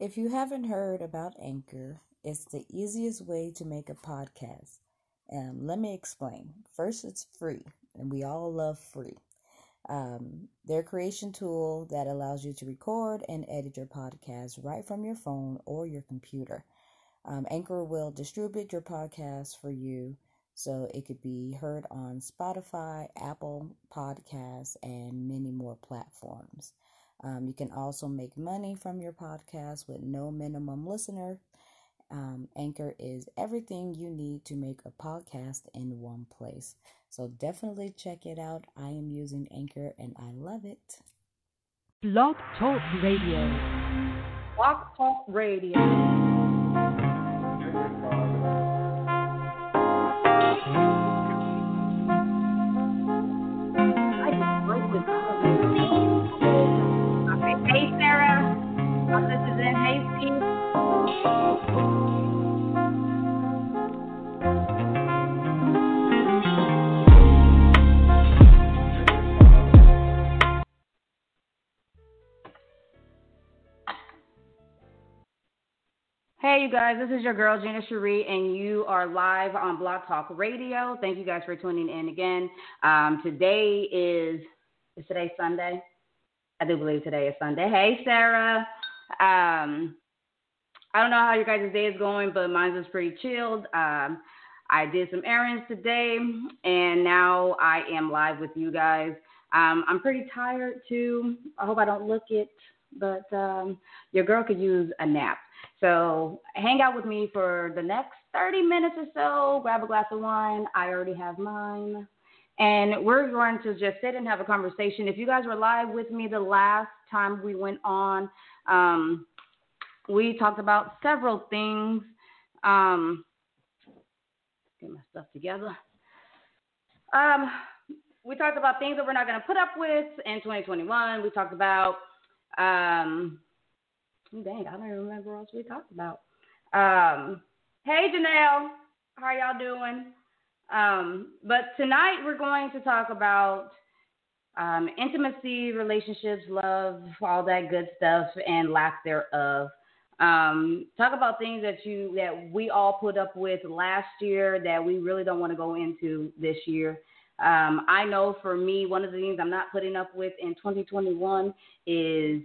If you haven't heard about Anchor, it's the easiest way to make a podcast. Um, let me explain. First, it's free, and we all love free. Um, their creation tool that allows you to record and edit your podcast right from your phone or your computer. Um, Anchor will distribute your podcast for you so it could be heard on Spotify, Apple Podcasts, and many more platforms. Um, you can also make money from your podcast with no minimum listener. Um, Anchor is everything you need to make a podcast in one place. So definitely check it out. I am using Anchor and I love it. Blog Talk Radio. Blog Talk Radio. Guys, this is your girl, Gina Sherrie, and you are live on Blog Talk Radio. Thank you guys for tuning in again. Um, today is, is today Sunday? I do believe today is Sunday. Hey, Sarah. Um, I don't know how your guys' day is going, but mine was pretty chilled. Um, I did some errands today, and now I am live with you guys. Um, I'm pretty tired too. I hope I don't look it, but um, your girl could use a nap. So hang out with me for the next 30 minutes or so. Grab a glass of wine. I already have mine. And we're going to just sit and have a conversation. If you guys were live with me the last time we went on, um, we talked about several things. Um, get my stuff together. Um, we talked about things that we're not going to put up with in 2021. We talked about um, Dang, I don't even remember what else we talked about. Um, hey, Janelle, how y'all doing? Um, but tonight we're going to talk about um, intimacy, relationships, love, all that good stuff, and lack thereof. Um, talk about things that you that we all put up with last year that we really don't want to go into this year. Um, I know for me, one of the things I'm not putting up with in 2021 is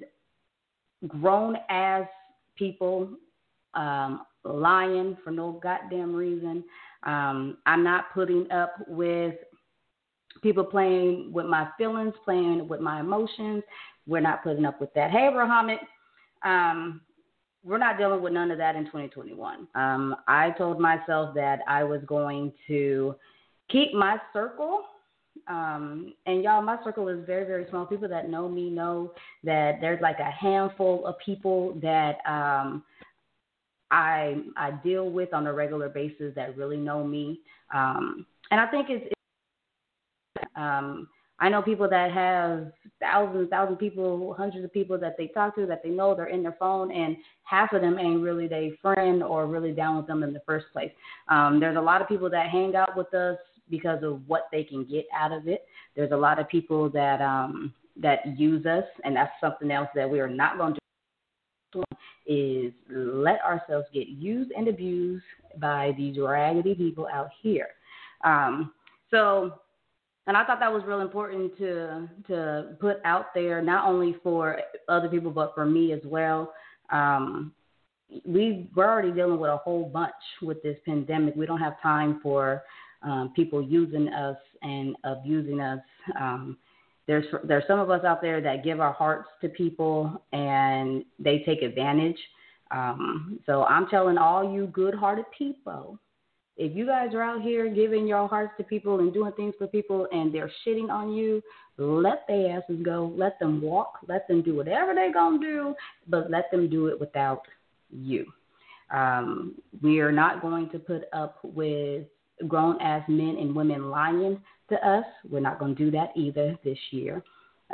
grown ass people um, lying for no goddamn reason. Um, I'm not putting up with people playing with my feelings, playing with my emotions. We're not putting up with that. Hey, Muhammad, um, we're not dealing with none of that in 2021. Um, I told myself that I was going to keep my circle um, and y'all, my circle is very, very small. People that know me know that there's like a handful of people that um, I I deal with on a regular basis that really know me. Um, and I think it's, it's um, I know people that have thousands, thousand people, hundreds of people that they talk to that they know they're in their phone, and half of them ain't really their friend or really down with them in the first place. Um, there's a lot of people that hang out with us because of what they can get out of it. There's a lot of people that um, that use us, and that's something else that we are not going to do. Is let ourselves get used and abused by these raggedy people out here. Um, so, and I thought that was real important to to put out there, not only for other people but for me as well. Um, we we're already dealing with a whole bunch with this pandemic. We don't have time for um, people using us and abusing us. Um, there's there's some of us out there that give our hearts to people and they take advantage. Um, so I'm telling all you good-hearted people, if you guys are out here giving your hearts to people and doing things for people and they're shitting on you, let their asses go. Let them walk. Let them do whatever they're gonna do, but let them do it without you. Um, we are not going to put up with grown as men and women lying to us. We're not going to do that either this year.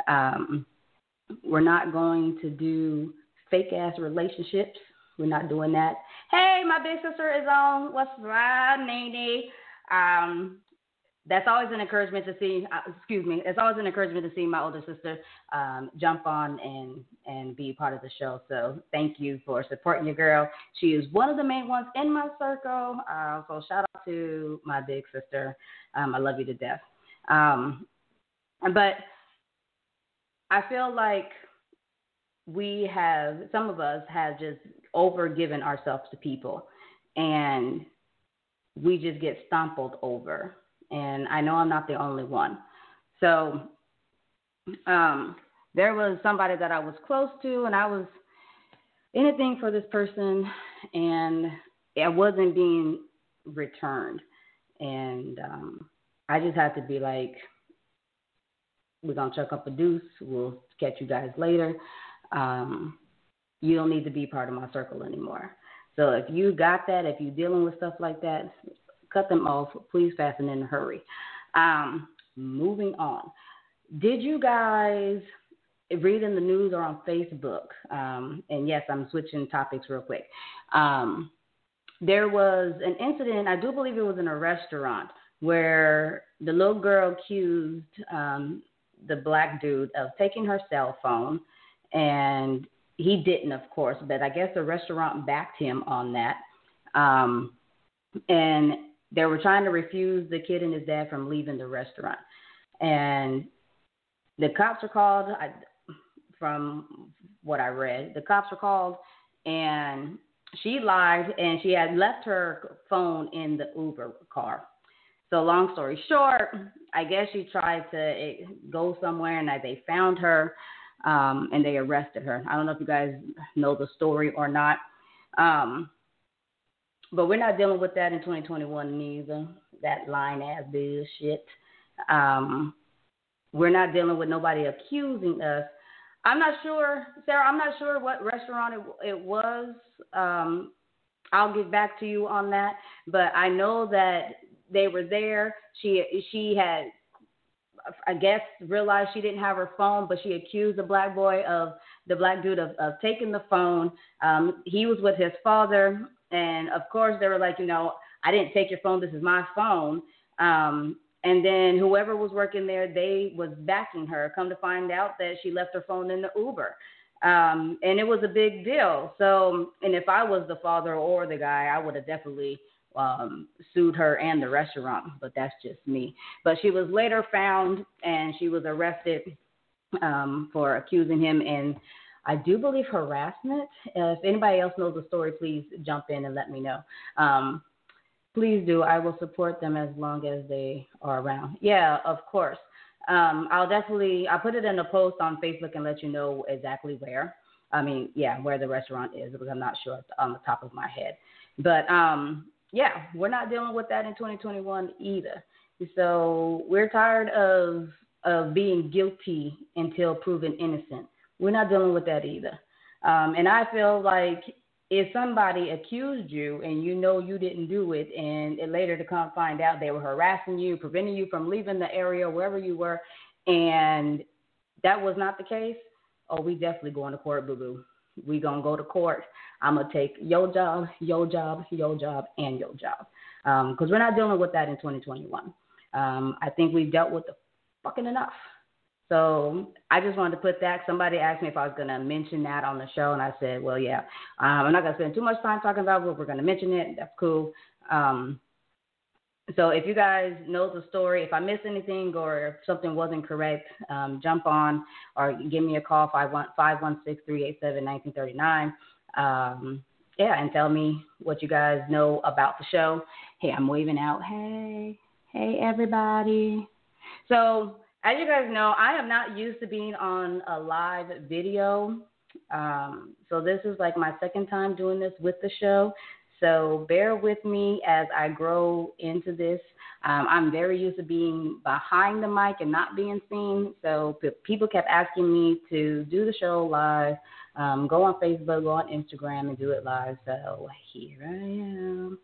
Um, we're not going to do fake ass relationships. We're not doing that. Hey, my big sister is on. What's right, Nene? Um, that's always an encouragement to see. Uh, excuse me. It's always an encouragement to see my older sister um, jump on and and be part of the show. So thank you for supporting your girl. She is one of the main ones in my circle. Uh, so shout out to my big sister. Um, I love you to death. Um, but I feel like we have some of us have just overgiven ourselves to people, and we just get stumbled over and I know I'm not the only one. So um, there was somebody that I was close to, and I was anything for this person, and I wasn't being returned. And um, I just had to be like, we're going to chuck up a deuce. We'll catch you guys later. Um, you don't need to be part of my circle anymore. So if you got that, if you're dealing with stuff like that, cut them off. Please fasten in a hurry. Um, moving on. Did you guys read in the news or on Facebook? Um, and yes, I'm switching topics real quick. Um, there was an incident, I do believe it was in a restaurant, where the little girl accused um, the black dude of taking her cell phone, and he didn't, of course, but I guess the restaurant backed him on that. Um, and they were trying to refuse the kid and his dad from leaving the restaurant. And the cops were called, I, from what I read, the cops were called and she lied and she had left her phone in the Uber car. So long story short, I guess she tried to eh, go somewhere and they found her um, and they arrested her. I don't know if you guys know the story or not. Um, but we're not dealing with that in 2021 neither. That line ass bullshit. Um, we're not dealing with nobody accusing us. I'm not sure, Sarah. I'm not sure what restaurant it, it was. Um, I'll get back to you on that. But I know that they were there. She she had, I guess, realized she didn't have her phone, but she accused the black boy of the black dude of, of taking the phone. Um, he was with his father and of course, they were like, you know, I didn't take your phone. This is my phone. Um, and then whoever was working there, they was backing her. Come to find out that she left her phone in the Uber. Um, and it was a big deal. So, and if I was the father or the guy, I would have definitely um, sued her and the restaurant. But that's just me. But she was later found and she was arrested um, for accusing him and I do believe harassment. If anybody else knows the story, please jump in and let me know. Um, please do. I will support them as long as they are around. Yeah, of course. Um, I'll definitely. I'll put it in a post on Facebook and let you know exactly where. I mean, yeah, where the restaurant is because I'm not sure on the top of my head. But um, yeah, we're not dealing with that in 2021 either. So we're tired of of being guilty until proven innocent. We're not dealing with that either. Um, and I feel like if somebody accused you and you know you didn't do it, and later to come find out they were harassing you, preventing you from leaving the area wherever you were, and that was not the case, oh, we definitely going to court, boo boo. We gonna go to court. I'm gonna take your job, your job, your job, and your job, because um, we're not dealing with that in 2021. Um, I think we've dealt with the fucking enough. So I just wanted to put that. Somebody asked me if I was going to mention that on the show, and I said, well, yeah. Um, I'm not going to spend too much time talking about it, but we're going to mention it. That's cool. Um, so if you guys know the story, if I miss anything or if something wasn't correct, um, jump on or give me a call, 516-387-1939. Um, yeah, and tell me what you guys know about the show. Hey, I'm waving out. Hey, hey, everybody. So as you guys know, I am not used to being on a live video. Um, so this is like my second time doing this with the show. So bear with me as I grow into this. Um, I'm very used to being behind the mic and not being seen. So people kept asking me to do the show live, um, go on Facebook, go on Instagram, and do it live. So here I am.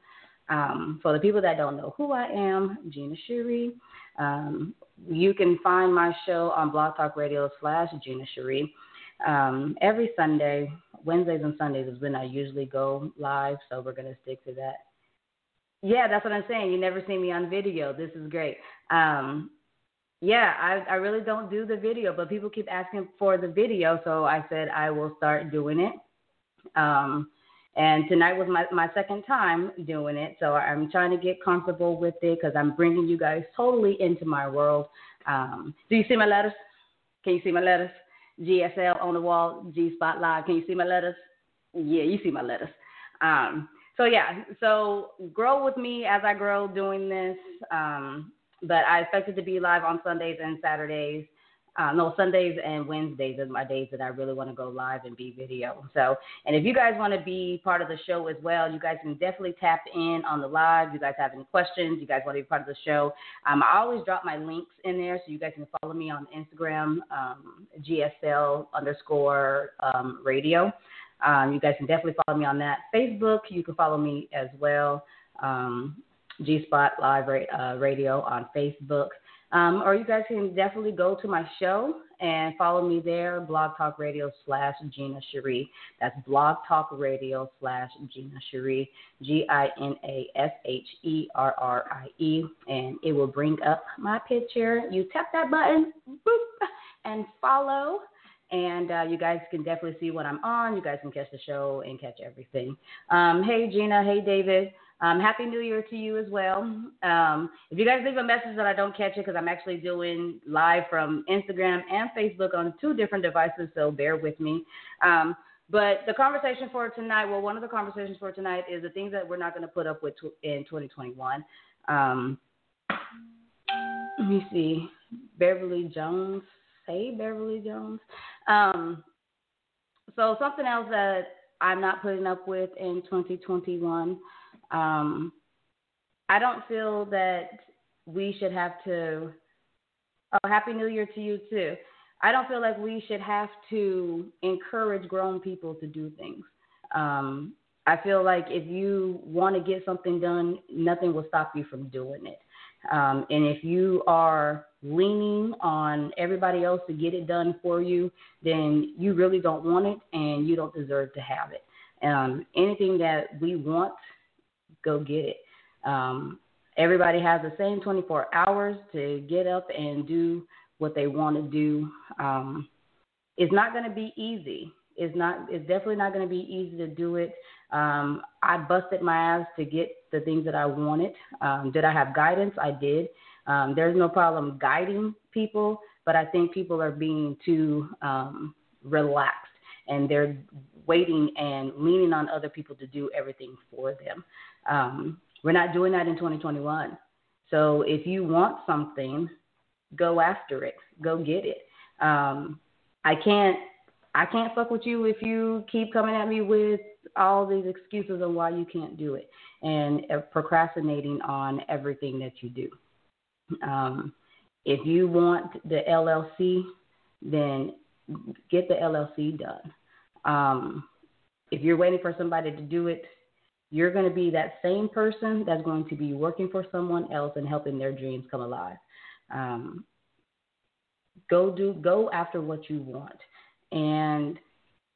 Um, for the people that don't know who I am, Gina Sherrie. Um, you can find my show on Blog Talk Radio slash Gina Sherrie. Um, every Sunday, Wednesdays and Sundays is when I usually go live, so we're going to stick to that. Yeah, that's what I'm saying. You never see me on video. This is great. Um, yeah, I, I really don't do the video, but people keep asking for the video, so I said I will start doing it. Um, and tonight was my, my second time doing it, so I'm trying to get comfortable with it because I'm bringing you guys totally into my world. Um, do you see my letters? Can you see my letters? GSL on the wall, G Spot Live. Can you see my letters? Yeah, you see my letters. Um, so yeah, so grow with me as I grow doing this. Um, but I expect it to be live on Sundays and Saturdays. Uh, no, Sundays and Wednesdays are my days that I really want to go live and be video. So, and if you guys want to be part of the show as well, you guys can definitely tap in on the live. You guys have any questions? You guys want to be part of the show? Um, I always drop my links in there so you guys can follow me on Instagram, um, GSL underscore um, radio. Um, you guys can definitely follow me on that. Facebook, you can follow me as well. Um, G Spot Live uh, Radio on Facebook. Um, or you guys can definitely go to my show and follow me there, Blog Talk Radio slash Gina Sherrie. That's Blog Talk Radio slash Gina Sherrie, G I N A S H E R R I E. And it will bring up my picture. You tap that button, boop, and follow. And uh, you guys can definitely see what I'm on. You guys can catch the show and catch everything. Um, hey, Gina. Hey, David. Um, Happy New Year to you as well. Um, if you guys leave a message that I don't catch it, because I'm actually doing live from Instagram and Facebook on two different devices, so bear with me. Um, but the conversation for tonight, well, one of the conversations for tonight is the things that we're not going to put up with in 2021. Um, let me see. Beverly Jones. Hey, Beverly Jones. Um, so something else that I'm not putting up with in 2021 um, I don't feel that we should have to. Oh, Happy New Year to you too. I don't feel like we should have to encourage grown people to do things. Um, I feel like if you want to get something done, nothing will stop you from doing it. Um, and if you are leaning on everybody else to get it done for you, then you really don't want it and you don't deserve to have it. Um, anything that we want go get it. Um, everybody has the same 24 hours to get up and do what they want to do. Um, it's not going to be easy. It's not. It's definitely not going to be easy to do it. Um, I busted my ass to get the things that I wanted. Um, did I have guidance? I did. Um, there's no problem guiding people, but I think people are being too um, relaxed and they're waiting and leaning on other people to do everything for them. Um, we're not doing that in 2021. So if you want something, go after it. Go get it. Um, I can't I can't fuck with you if you keep coming at me with all these excuses on why you can't do it and uh, procrastinating on everything that you do. Um, if you want the LLC, then get the LLC done. Um, if you're waiting for somebody to do it, you're going to be that same person that's going to be working for someone else and helping their dreams come alive. Um, go do go after what you want, and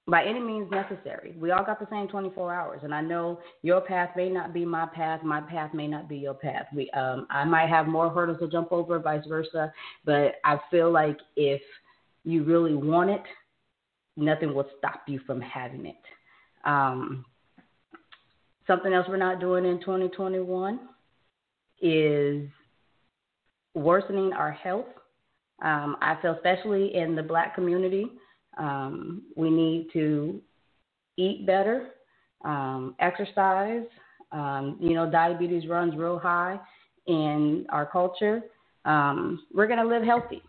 by any means necessary. We all got the same 24 hours, and I know your path may not be my path. My path may not be your path. We um, I might have more hurdles to jump over, vice versa. But I feel like if you really want it, nothing will stop you from having it. Um, Something else we're not doing in 2021 is worsening our health. Um, I feel, especially in the black community, um, we need to eat better, um, exercise. Um, you know, diabetes runs real high in our culture. Um, we're going to live healthy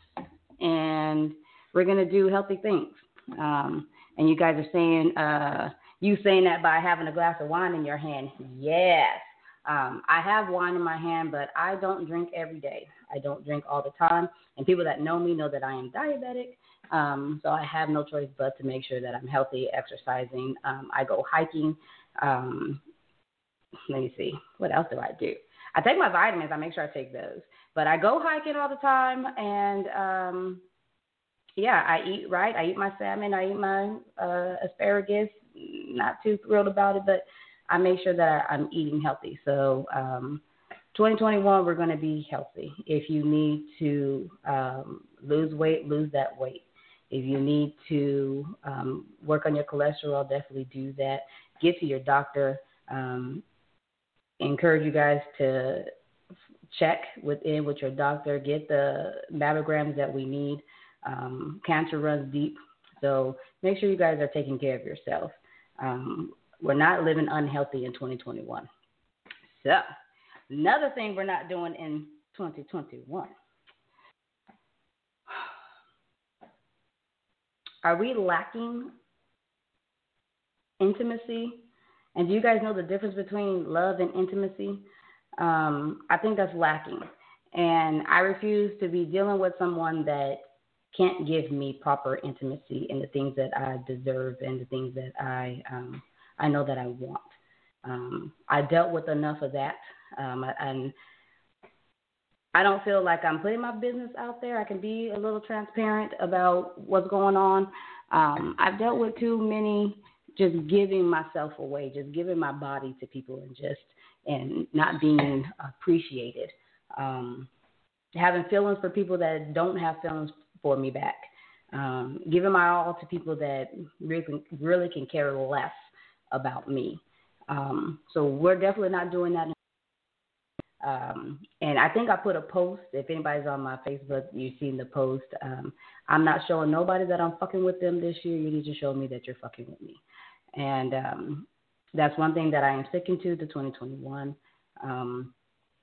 and we're going to do healthy things. Um, and you guys are saying, uh, you saying that by having a glass of wine in your hand. Yes. Um, I have wine in my hand, but I don't drink every day. I don't drink all the time. And people that know me know that I am diabetic. Um, so I have no choice but to make sure that I'm healthy, exercising. Um, I go hiking. Um, let me see. What else do I do? I take my vitamins. I make sure I take those. But I go hiking all the time. And um, yeah, I eat right. I eat my salmon. I eat my uh, asparagus not too thrilled about it, but I make sure that I, I'm eating healthy. So, um, 2021, we're going to be healthy. If you need to um, lose weight, lose that weight. If you need to um, work on your cholesterol, definitely do that. Get to your doctor. Um, encourage you guys to check within with your doctor. Get the mammograms that we need. Um, cancer runs deep, so make sure you guys are taking care of yourself. Um, we're not living unhealthy in 2021. So, another thing we're not doing in 2021 Are we lacking intimacy? And do you guys know the difference between love and intimacy? Um, I think that's lacking. And I refuse to be dealing with someone that can't give me proper intimacy and the things that I deserve and the things that I um, I know that I want. Um, I dealt with enough of that, um, and I don't feel like I'm putting my business out there. I can be a little transparent about what's going on. Um, I've dealt with too many just giving myself away, just giving my body to people and just and not being appreciated. Um, having feelings for people that don't have feelings for me back. Um, giving my all to people that really, really can care less about me. Um, so we're definitely not doing that um, and I think I put a post. If anybody's on my Facebook, you've seen the post. Um, I'm not showing nobody that I'm fucking with them this year. You need to show me that you're fucking with me. And um, that's one thing that I am sticking to to 2021. Um,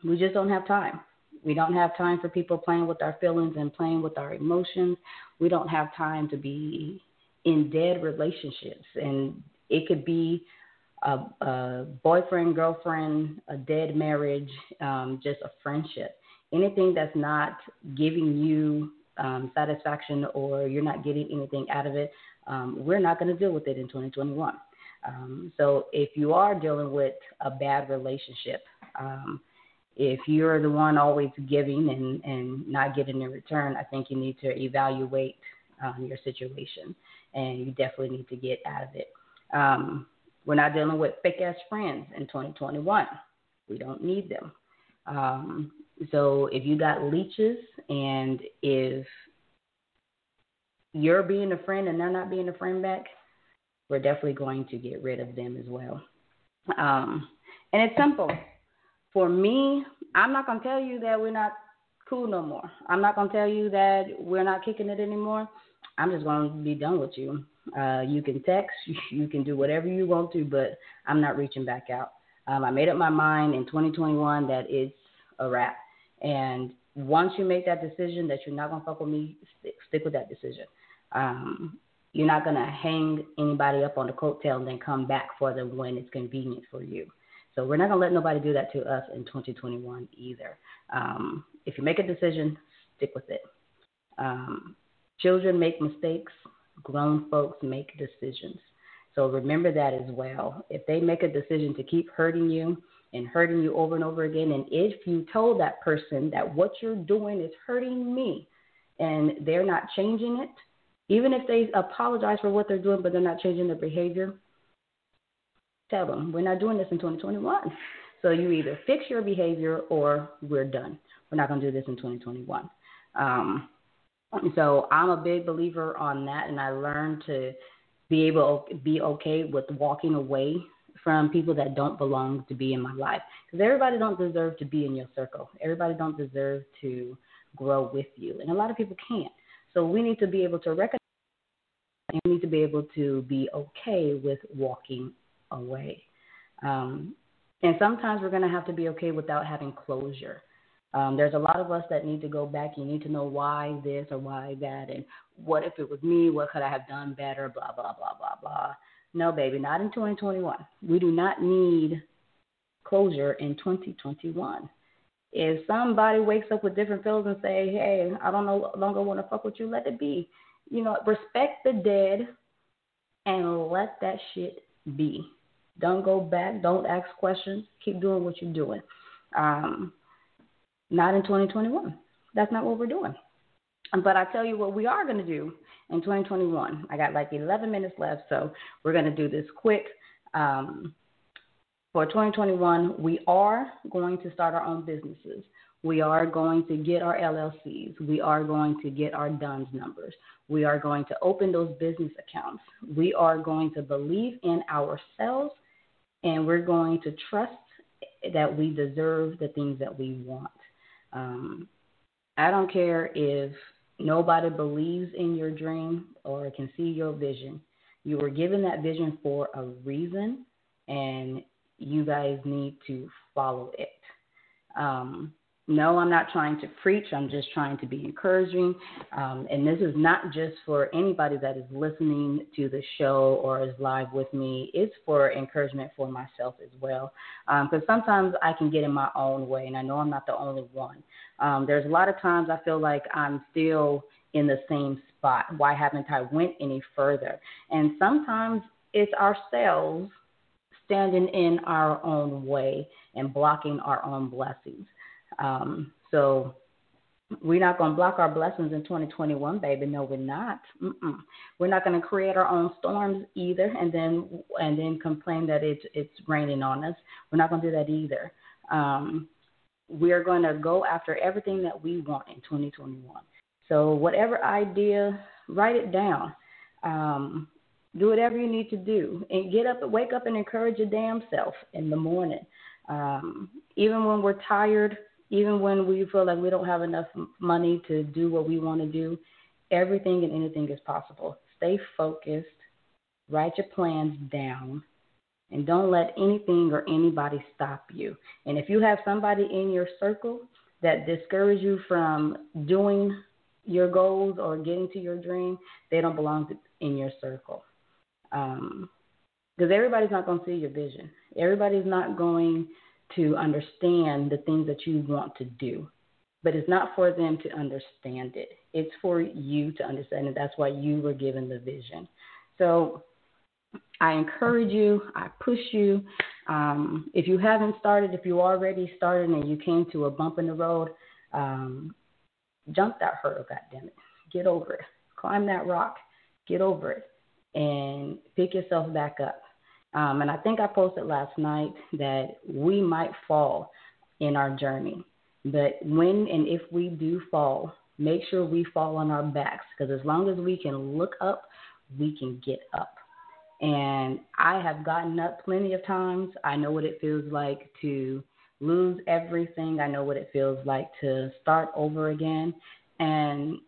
we just don't have time. We don't have time for people playing with our feelings and playing with our emotions. We don't have time to be in dead relationships. And it could be a, a boyfriend, girlfriend, a dead marriage, um, just a friendship. Anything that's not giving you um, satisfaction or you're not getting anything out of it, um, we're not going to deal with it in 2021. Um, so if you are dealing with a bad relationship, um, if you're the one always giving and, and not getting in return, I think you need to evaluate um, your situation and you definitely need to get out of it. Um, we're not dealing with fake ass friends in 2021. We don't need them. Um, so if you got leeches and if you're being a friend and they're not being a friend back, we're definitely going to get rid of them as well. Um, and it's simple. For me, I'm not to tell you that we're not cool no more. I'm not to tell you that we're not kicking it anymore. I'm just to be done with you. Uh, you can text, you can do whatever you want to, but I'm not reaching back out. Um, I made up my mind in 2021 that it's a wrap. And once you make that decision that you're not gonna fuck with me, stick, stick with that decision. Um, you're not gonna hang anybody up on the coattail and then come back for them when it's convenient for you. So we're not gonna let nobody do that to us in 2021 either. Um, if you make a decision, stick with it. Um, children make mistakes grown folks make decisions. So remember that as well. If they make a decision to keep hurting you and hurting you over and over again, and if you told that person that what you're doing is hurting me and they're not changing it, even if they apologize for what they're doing but they're not changing their behavior, tell them we're not doing this in 2021. So you either fix your behavior or we're done. We're not going to do this in 2021. Um, so I'm a big believer on that, and I learned to be able to be okay with walking away from people that don't belong to be in my life because everybody don't deserve to be in your circle. Everybody don't deserve to grow with you, and a lot of people can't. So we need to be able to recognize, and we need to be able to be okay with walking away. Um, and sometimes we're going to have to be okay without having closure. Um, there's a lot of us that need to go back. You need to know why this or why that, and what if it was me? What could I have done better? Blah blah blah blah blah. No, baby, not in 2021. We do not need closure in 2021. If somebody wakes up with different feelings and say, "Hey, I don't no longer want to fuck with you," let it be. You know, respect the dead and let that shit be. Don't go back. Don't ask questions. Keep doing what you're doing. Um, not in 2021. That's not what we're doing. But I tell you what we are going to do in 2021. I got like 11 minutes left, so we're going to do this quick. Um, for 2021, we are going to start our own businesses. We are going to get our LLCs. We are going to get our DUNS numbers. We are going to open those business accounts. We are going to believe in ourselves and we're going to trust that we deserve the things that we want. Um, I don't care if nobody believes in your dream or can see your vision. You were given that vision for a reason, and you guys need to follow it. Um, no, I'm not trying to preach. I'm just trying to be encouraging. Um, and this is not just for anybody that is listening to the show or is live with me. It's for encouragement for myself as well. Because um, sometimes I can get in my own way, and I know I'm not the only one. Um, there's a lot of times I feel like I'm still in the same spot. Why haven't I went any further? And sometimes it's ourselves standing in our own way and blocking our own blessings. Um, so we're not going to block our blessings in 2021, baby. No, we're not. Mm-mm. We're not going to create our own storms either, and then and then complain that it's it's raining on us. We're not going to do that either. Um, we are going to go after everything that we want in 2021. So whatever idea, write it down. Um, do whatever you need to do, and get up, wake up, and encourage your damn self in the morning. Um, even when we're tired even when we feel like we don't have enough money to do what we want to do, everything and anything is possible. Stay focused, write your plans down, and don't let anything or anybody stop you. And if you have somebody in your circle that discourage you from doing your goals or getting to your dream, they don't belong in your circle. Because um, everybody's not going to see your vision. Everybody's not going to understand the things that you want to do. But it's not for them to understand it. It's for you to understand it. That's why you were given the vision. So I encourage you, I push you. Um, if you haven't started, if you already started and you came to a bump in the road, um, jump that hurdle, goddammit. Get over it. Climb that rock. Get over it. And pick yourself back up. Um, and I think I posted last night that we might fall in our journey. But when and if we do fall, make sure we fall on our backs because as long as we can look up, we can get up. And I have gotten up plenty of times. I know what it feels like to lose everything. I know what it feels like to start over again. And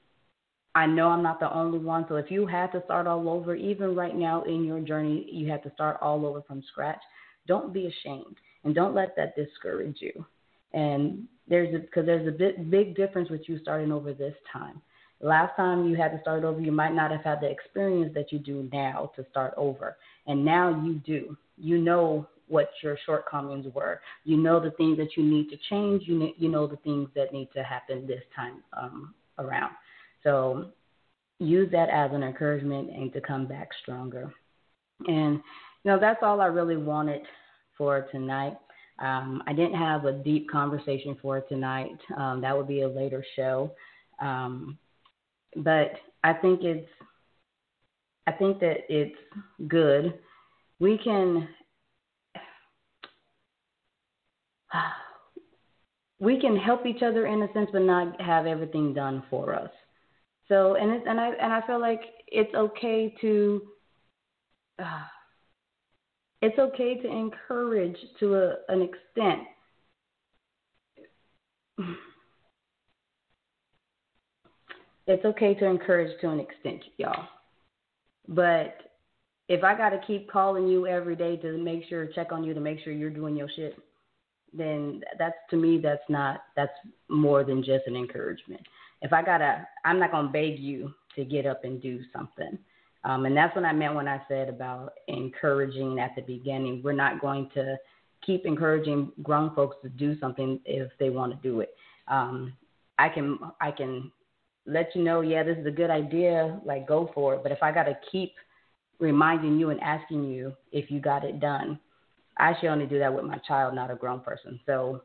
I know I'm not the only one. So if you had to start all over, even right now in your journey, you had to start all over from scratch. Don't be ashamed and don't let that discourage you. And there's because there's a bit, big difference with you starting over this time. Last time you had to start over, you might not have had the experience that you do now to start over. And now you do. You know what your shortcomings were. You know the things that you need to change. You you know the things that need to happen this time um, around. So use that as an encouragement and to come back stronger. And, you know, that's all I really wanted for tonight. Um, I didn't have a deep conversation for tonight. Um, that would be a later show. Um, but I think it's, I think that it's good. We can, we can help each other in a sense, but not have everything done for us. So and it's and I and I feel like it's okay to uh, it's okay to encourage to a, an extent. It's okay to encourage to an extent, y'all. But if I got to keep calling you every day to make sure check on you to make sure you're doing your shit, then that's to me that's not that's more than just an encouragement if I gotta, I'm not gonna beg you to get up and do something. Um, and that's what I meant when I said about encouraging at the beginning. We're not going to keep encouraging grown folks to do something if they want to do it. Um, I can I can let you know, yeah, this is a good idea, like go for it. But if I got to keep reminding you and asking you if you got it done, I should only do that with my child, not a grown person. So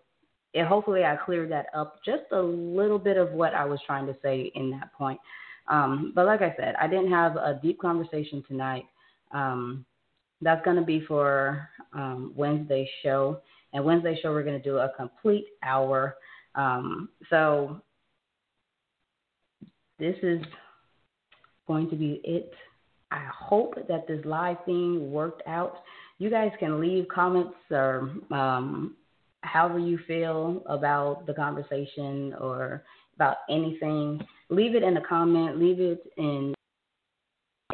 and hopefully I cleared that up just a little bit of what I was trying to say in that point. Um, but like I said, I didn't have a deep conversation tonight. Um, that's going to be for um, show. And Wednesday show, we're going to do a complete hour. Um, so this is going to be it. I hope that this live thing worked out. You guys can leave comments or um, however you feel about the conversation or about anything. Leave it in the comment. Leave it in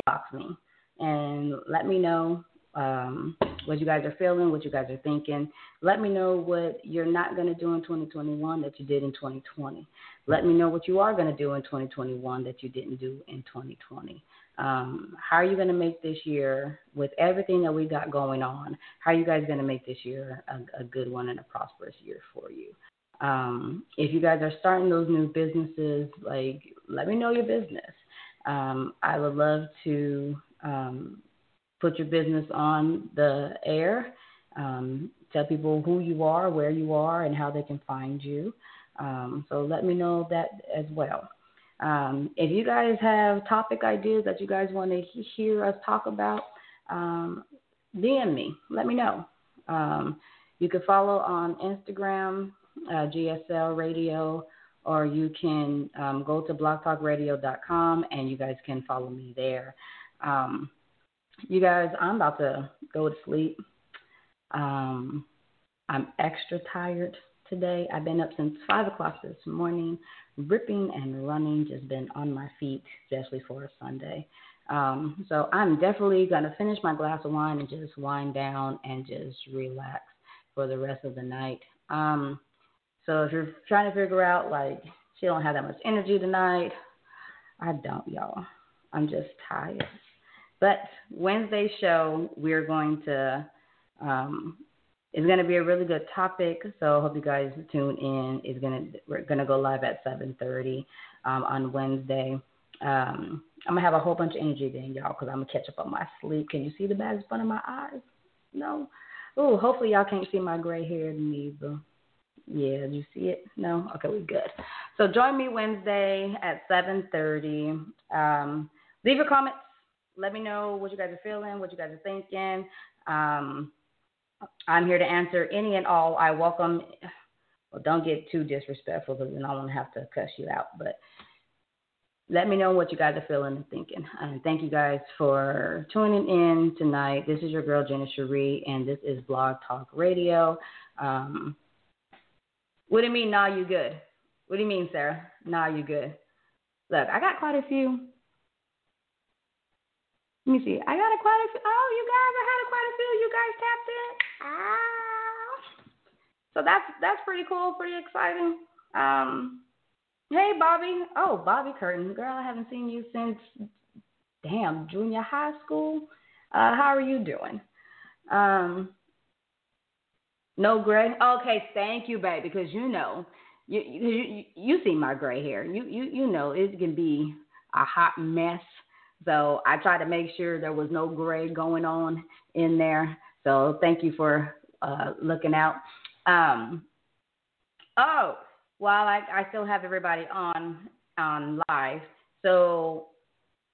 box me and let me know um, what you guys are feeling, what you guys are thinking. Let me know what you're not going to do in 2021 that you did in 2020. Let me know what you are going to do in 2021 that you didn't do in 2020. Um, how are you going to make this year, with everything that we got going on, how are you guys going to make this year a, a good one and a prosperous year for you? Um, if you guys are starting those new businesses, like let me know your business. Um, I would love to um, put your business on the air. Um, tell people who you are, where you are, and how they can find you. Um, so let me know that as well. Um, if you guys have topic ideas that you guys want to hear us talk about, um, DM me. Let me know. Um, you can follow on Instagram, uh, GSL Radio, or you can um, go to blogtalkradio.com and you guys can follow me there. Um, you guys, I'm about to go to sleep. Um, I'm extra tired today. I've been up since 5 o'clock this morning, ripping and running, just been on my feet, especially for a Sunday. Um, so I'm definitely going to finish my glass of wine and just wind down and just relax for the rest of the night. Um, so if you're trying to figure out, like, she don't have that much energy tonight, I don't, y'all. I'm just tired. But Wednesday show, we're going to, um, it's going to be a really good topic. So I hope you guys tune in. It's going to, we're going to go live at 7:30 um, on Wednesday. Um, I'm gonna have a whole bunch of energy then, y'all, because I'm gonna catch up on my sleep. Can you see the bags in front of my eyes? No. Oh, hopefully y'all can't see my gray hair neither. Yeah, you see it? No. Okay, we're good. So join me Wednesday at 7:30. Um, leave your comments let me know what you guys are feeling, what you guys are thinking. Um, I'm here to answer any and all. I welcome. Well, don't get too disrespectful because then I won't have to cuss you out. But let me know what you guys are feeling and thinking. And thank you guys for tuning in tonight. This is your girl Jenna Sherrie, and this is Blog Talk Radio. Um, what do you mean? Nah, you good? What do you mean, Sarah? Nah, you good? Look, I got quite a few let me see. I got a quite a few. Oh, you guys, I had a quite a few. You guys tapped in. So that's that's pretty cool, pretty exciting. Um, hey, Bobby. Oh, Bobby Curtin, girl, I haven't seen you since damn junior high school. Uh, how are you doing? Um, no gray. Okay, thank you, babe, because you know, you you you see my gray hair. You you you know it can be a hot mess so I tried to make sure there was no gray going on in there. So thank you for uh, looking out. Um, oh, while I, I still have everybody on on live, so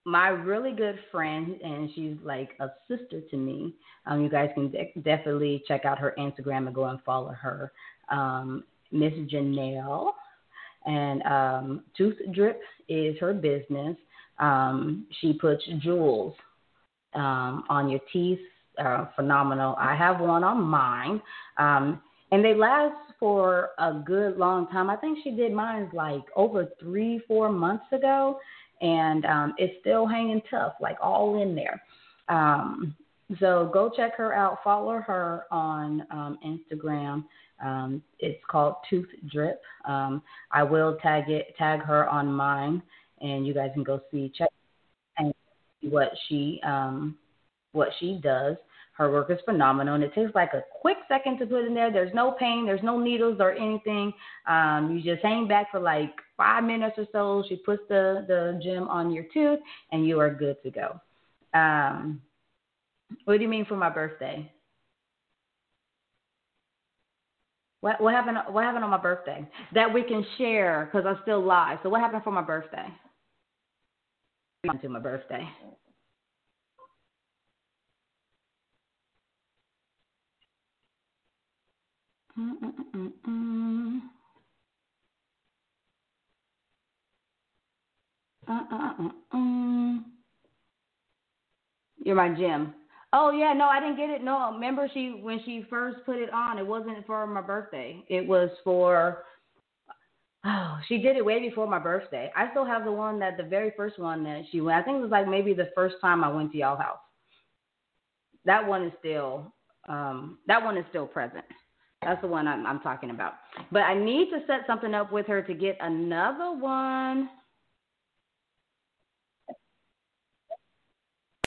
my really good friend, and she's like a sister to me. Um, you guys can de- definitely check out her Instagram and go and follow her, um, Miss Janelle. And um, Tooth Drip is her business. Um, she puts jewels um, on your teeth. Uh, phenomenal. I have one on mine, um, and they last for a good long time. I think she did mine like over three, four months ago, and um, it's still hanging tough, like all in there. Um, so go check her out. Follow her on um, Instagram. Um, it's called Tooth Drip. Um, I will tag it, tag her on mine and you guys can go see check and see what she um what she does. Her work is phenomenal, and it takes like a quick second to put in there. There's no pain, there's no needles or anything. Um, you just hang back for like five minutes or so. She puts the the gem on your tooth, and you are good to go. Um, what do you mean for my birthday? What what happened? What happened on my birthday that we can share? Because I'm still live. So what happened for my birthday? to my birthday. You're my gym. Oh yeah, no, I didn't get it. No, remember she when she first put it on, it wasn't for my birthday. It was for oh, she did it way before my birthday. I still have the one that the very first one that she went. I think it was like maybe the first time I went to y'all house. That one is still um that one is still present. That's the one I'm, I'm talking about. But I need to set something up with her to get another one